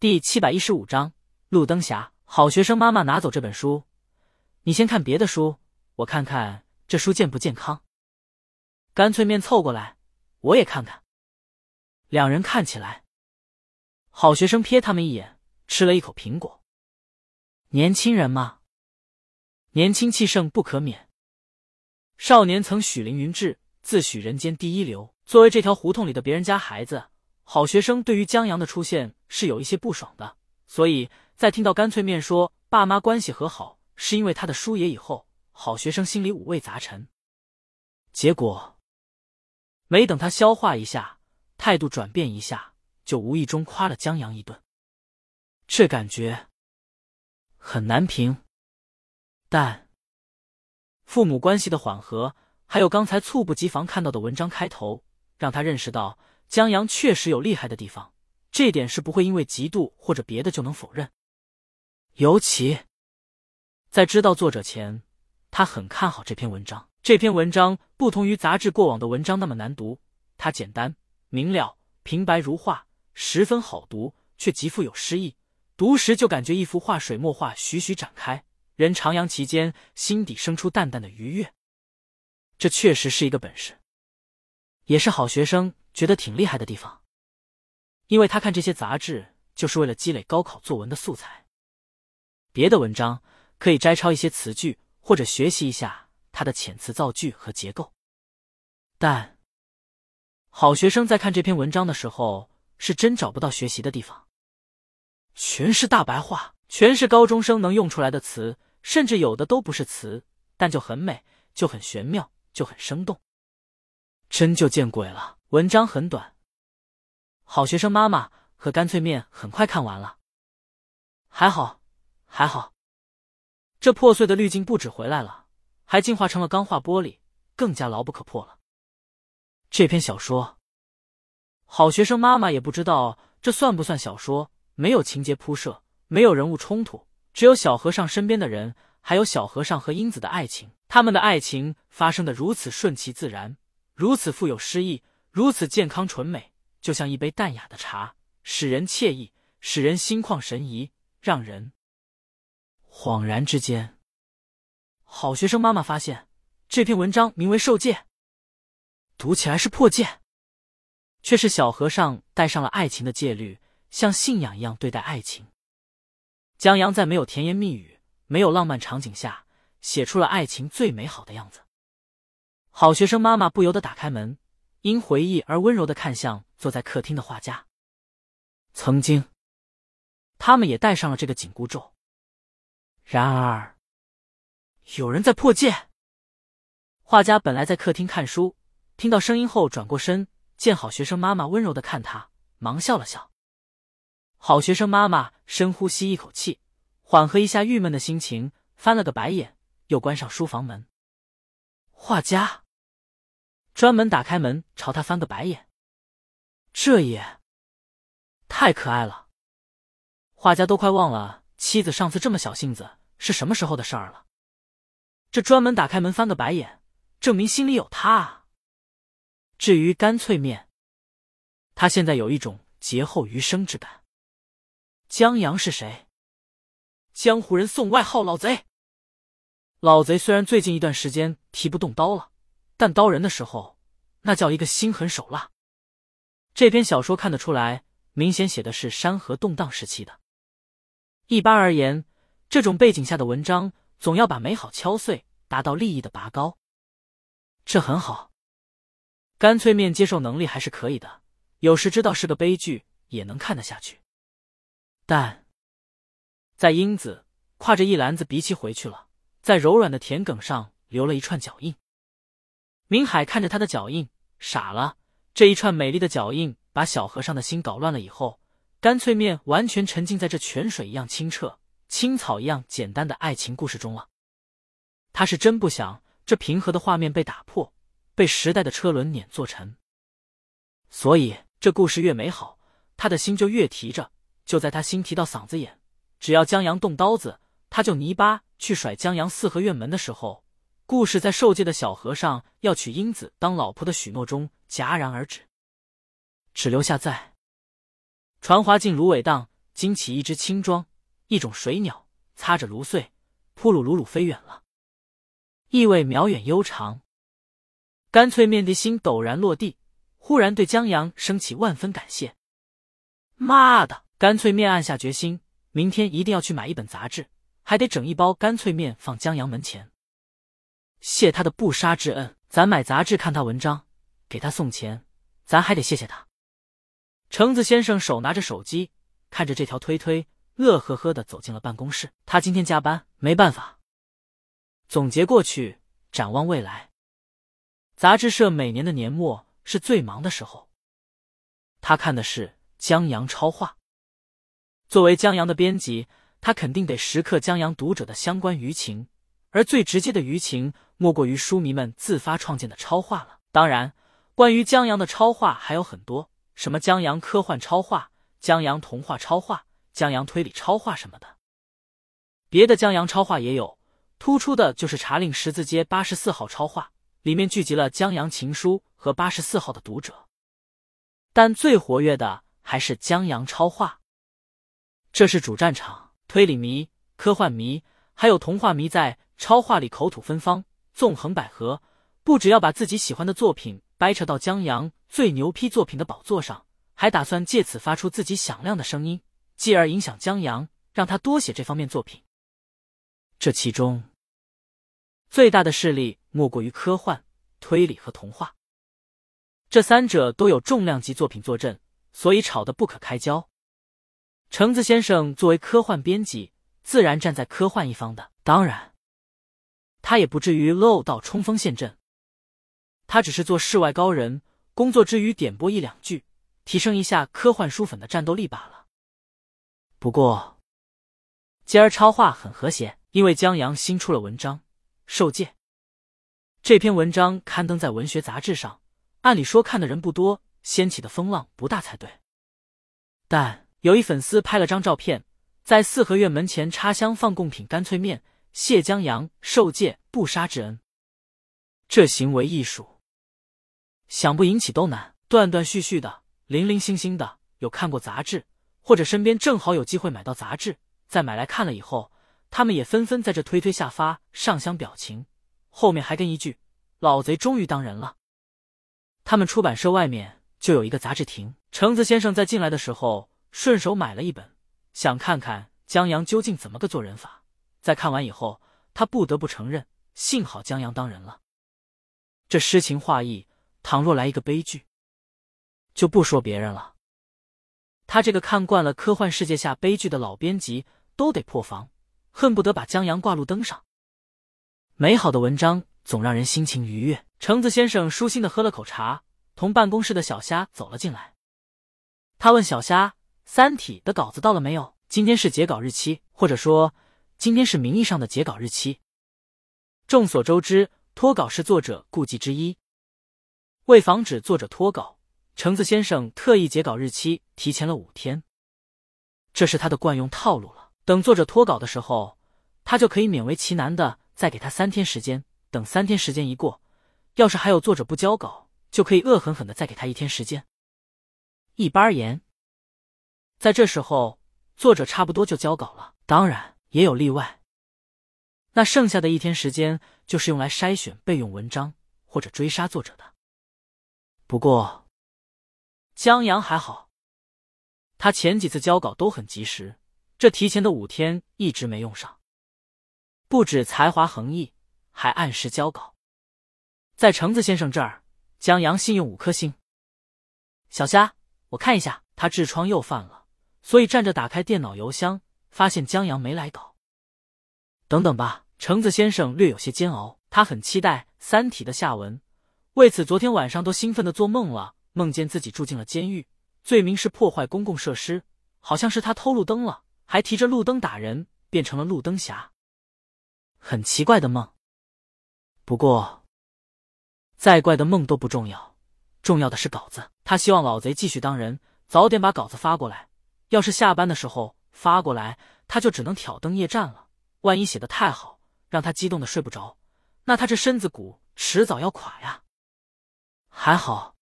第七百一十五章路灯侠。好学生妈妈拿走这本书，你先看别的书，我看看这书健不健康。干脆面凑过来，我也看看。两人看起来，好学生瞥他们一眼，吃了一口苹果。年轻人嘛，年轻气盛不可免。少年曾许凌云志，自诩人间第一流。作为这条胡同里的别人家孩子，好学生对于江阳的出现是有一些不爽的。所以在听到干脆面说爸妈关系和好是因为他的叔爷以后，好学生心里五味杂陈。结果没等他消化一下，态度转变一下，就无意中夸了江阳一顿。这感觉很难评，但。父母关系的缓和，还有刚才猝不及防看到的文章开头，让他认识到江阳确实有厉害的地方，这点是不会因为嫉妒或者别的就能否认。尤其在知道作者前，他很看好这篇文章。这篇文章不同于杂志过往的文章那么难读，它简单明了、平白如画，十分好读，却极富有诗意。读时就感觉一幅画水墨画徐徐展开。人徜徉其间，心底生出淡淡的愉悦。这确实是一个本事，也是好学生觉得挺厉害的地方。因为他看这些杂志，就是为了积累高考作文的素材。别的文章可以摘抄一些词句，或者学习一下他的遣词造句和结构。但好学生在看这篇文章的时候，是真找不到学习的地方，全是大白话，全是高中生能用出来的词。甚至有的都不是词，但就很美，就很玄妙，就很生动。真就见鬼了！文章很短，好学生妈妈和干脆面很快看完了。还好，还好，这破碎的滤镜不止回来了，还进化成了钢化玻璃，更加牢不可破了。这篇小说，好学生妈妈也不知道这算不算小说，没有情节铺设，没有人物冲突。只有小和尚身边的人，还有小和尚和英子的爱情。他们的爱情发生的如此顺其自然，如此富有诗意，如此健康纯美，就像一杯淡雅的茶，使人惬意，使人心旷神怡，让人恍然之间。好学生妈妈发现这篇文章名为《受戒》，读起来是破戒，却是小和尚带上了爱情的戒律，像信仰一样对待爱情。江阳在没有甜言蜜语、没有浪漫场景下，写出了爱情最美好的样子。好学生妈妈不由得打开门，因回忆而温柔的看向坐在客厅的画家。曾经，他们也戴上了这个紧箍咒。然而，有人在破戒。画家本来在客厅看书，听到声音后转过身，见好学生妈妈温柔的看他，忙笑了笑。好学生妈妈深呼吸一口气，缓和一下郁闷的心情，翻了个白眼，又关上书房门。画家专门打开门朝他翻个白眼，这也太可爱了。画家都快忘了妻子上次这么小性子是什么时候的事儿了。这专门打开门翻个白眼，证明心里有他啊。至于干脆面，他现在有一种劫后余生之感。江阳是谁？江湖人送外号老贼。老贼虽然最近一段时间提不动刀了，但刀人的时候，那叫一个心狠手辣。这篇小说看得出来，明显写的是山河动荡时期的。一般而言，这种背景下的文章，总要把美好敲碎，达到利益的拔高。这很好，干脆面接受能力还是可以的，有时知道是个悲剧，也能看得下去。但在英子挎着一篮子荸荠回去了，在柔软的田埂上留了一串脚印。明海看着他的脚印，傻了。这一串美丽的脚印把小和尚的心搞乱了。以后，干脆面完全沉浸在这泉水一样清澈、青草一样简单的爱情故事中了。他是真不想这平和的画面被打破，被时代的车轮碾作尘。所以，这故事越美好，他的心就越提着。就在他心提到嗓子眼，只要江阳动刀子，他就泥巴去甩江阳四合院门的时候，故事在受戒的小和尚要娶英子当老婆的许诺中戛然而止，只留下在传华进芦苇荡，惊起一只青装，一种水鸟，擦着芦穗，扑噜噜噜飞远了，意味渺远悠长。干脆面的心陡然落地，忽然对江阳升起万分感谢。妈的！干脆面暗下决心，明天一定要去买一本杂志，还得整一包干脆面放江阳门前，谢他的不杀之恩。咱买杂志看他文章，给他送钱，咱还得谢谢他。橙子先生手拿着手机，看着这条推推，乐呵呵的走进了办公室。他今天加班，没办法。总结过去，展望未来。杂志社每年的年末是最忙的时候。他看的是江阳超话。作为江阳的编辑，他肯定得时刻江阳读者的相关舆情，而最直接的舆情，莫过于书迷们自发创建的超话了。当然，关于江阳的超话还有很多。什么江阳科幻超话、江阳童话超话、江阳推理超话什么的，别的江阳超话也有。突出的就是茶令十字街八十四号超话，里面聚集了江阳情书和八十四号的读者。但最活跃的还是江阳超话，这是主战场，推理迷、科幻迷还有童话迷在超话里口吐芬芳，纵横捭阖，不只要把自己喜欢的作品掰扯到江阳。最牛批作品的宝座上，还打算借此发出自己响亮的声音，继而影响江阳，让他多写这方面作品。这其中最大的势力莫过于科幻、推理和童话，这三者都有重量级作品坐镇，所以吵得不可开交。橙子先生作为科幻编辑，自然站在科幻一方的，当然，他也不至于 low 到冲锋陷阵，他只是做世外高人。工作之余点播一两句，提升一下科幻书粉的战斗力罢了。不过，今儿超话很和谐，因为江阳新出了文章《受戒》。这篇文章刊登在文学杂志上，按理说看的人不多，掀起的风浪不大才对。但有一粉丝拍了张照片，在四合院门前插香放贡品干脆面，谢江阳受戒不杀之恩。这行为艺术。想不引起都难，断断续续的，零零星星的。有看过杂志，或者身边正好有机会买到杂志，再买来看了以后，他们也纷纷在这推推下发上香表情，后面还跟一句：“老贼终于当人了。”他们出版社外面就有一个杂志亭，橙子先生在进来的时候顺手买了一本，想看看江阳究竟怎么个做人法。在看完以后，他不得不承认，幸好江阳当人了，这诗情画意。倘若来一个悲剧，就不说别人了。他这个看惯了科幻世界下悲剧的老编辑，都得破防，恨不得把江阳挂路灯上。美好的文章总让人心情愉悦。橙子先生舒心的喝了口茶，同办公室的小虾走了进来。他问小虾：“三体的稿子到了没有？今天是截稿日期，或者说今天是名义上的截稿日期。”众所周知，脱稿是作者顾忌之一。为防止作者脱稿，橙子先生特意截稿日期提前了五天。这是他的惯用套路了。等作者脱稿的时候，他就可以勉为其难的再给他三天时间。等三天时间一过，要是还有作者不交稿，就可以恶狠狠的再给他一天时间。一般而言，在这时候，作者差不多就交稿了。当然也有例外，那剩下的一天时间就是用来筛选备用文章或者追杀作者的。不过，江阳还好，他前几次交稿都很及时，这提前的五天一直没用上。不止才华横溢，还按时交稿。在橙子先生这儿，江阳信用五颗星。小虾，我看一下，他痔疮又犯了，所以站着打开电脑邮箱，发现江阳没来稿。等等吧，橙子先生略有些煎熬，他很期待《三体》的下文。为此，昨天晚上都兴奋的做梦了，梦见自己住进了监狱，罪名是破坏公共设施，好像是他偷路灯了，还提着路灯打人，变成了路灯侠。很奇怪的梦。不过，再怪的梦都不重要，重要的是稿子。他希望老贼继续当人，早点把稿子发过来。要是下班的时候发过来，他就只能挑灯夜战了。万一写的太好，让他激动的睡不着，那他这身子骨迟早要垮呀。还好，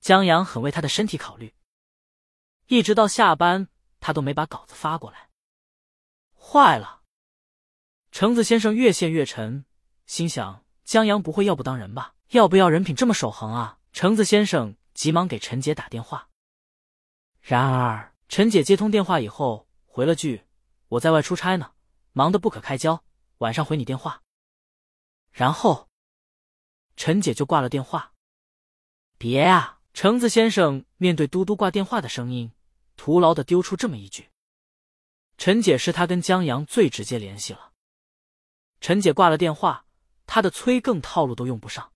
江阳很为他的身体考虑。一直到下班，他都没把稿子发过来。坏了！橙子先生越陷越沉，心想：江阳不会要不当人吧？要不要人品这么守恒啊？橙子先生急忙给陈杰打电话。然而，陈姐接通电话以后回了句：“我在外出差呢，忙得不可开交，晚上回你电话。”然后，陈姐就挂了电话。别啊！橙子先生面对嘟嘟挂电话的声音，徒劳的丢出这么一句：“陈姐是他跟江阳最直接联系了。”陈姐挂了电话，他的催更套路都用不上。